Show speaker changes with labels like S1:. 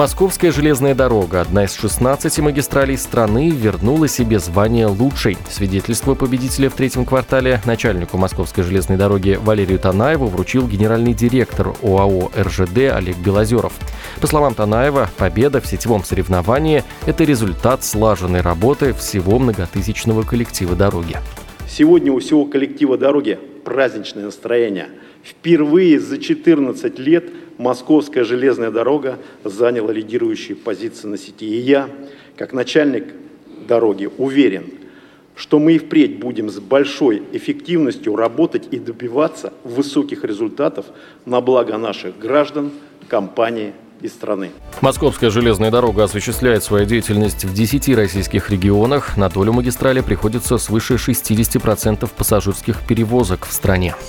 S1: Московская железная дорога, одна из 16 магистралей страны, вернула себе звание лучшей. Свидетельство победителя в третьем квартале начальнику Московской железной дороги Валерию Танаеву вручил генеральный директор ОАО РЖД Олег Белозеров. По словам Танаева, победа в сетевом соревновании – это результат слаженной работы всего многотысячного коллектива дороги.
S2: Сегодня у всего коллектива дороги праздничное настроение. Впервые за 14 лет Московская железная дорога заняла лидирующие позиции на сети. И я, как начальник дороги, уверен, что мы и впредь будем с большой эффективностью работать и добиваться высоких результатов на благо наших граждан, компании и страны.
S1: Московская железная дорога осуществляет свою деятельность в 10 российских регионах. На долю магистрали приходится свыше 60% пассажирских перевозок в стране.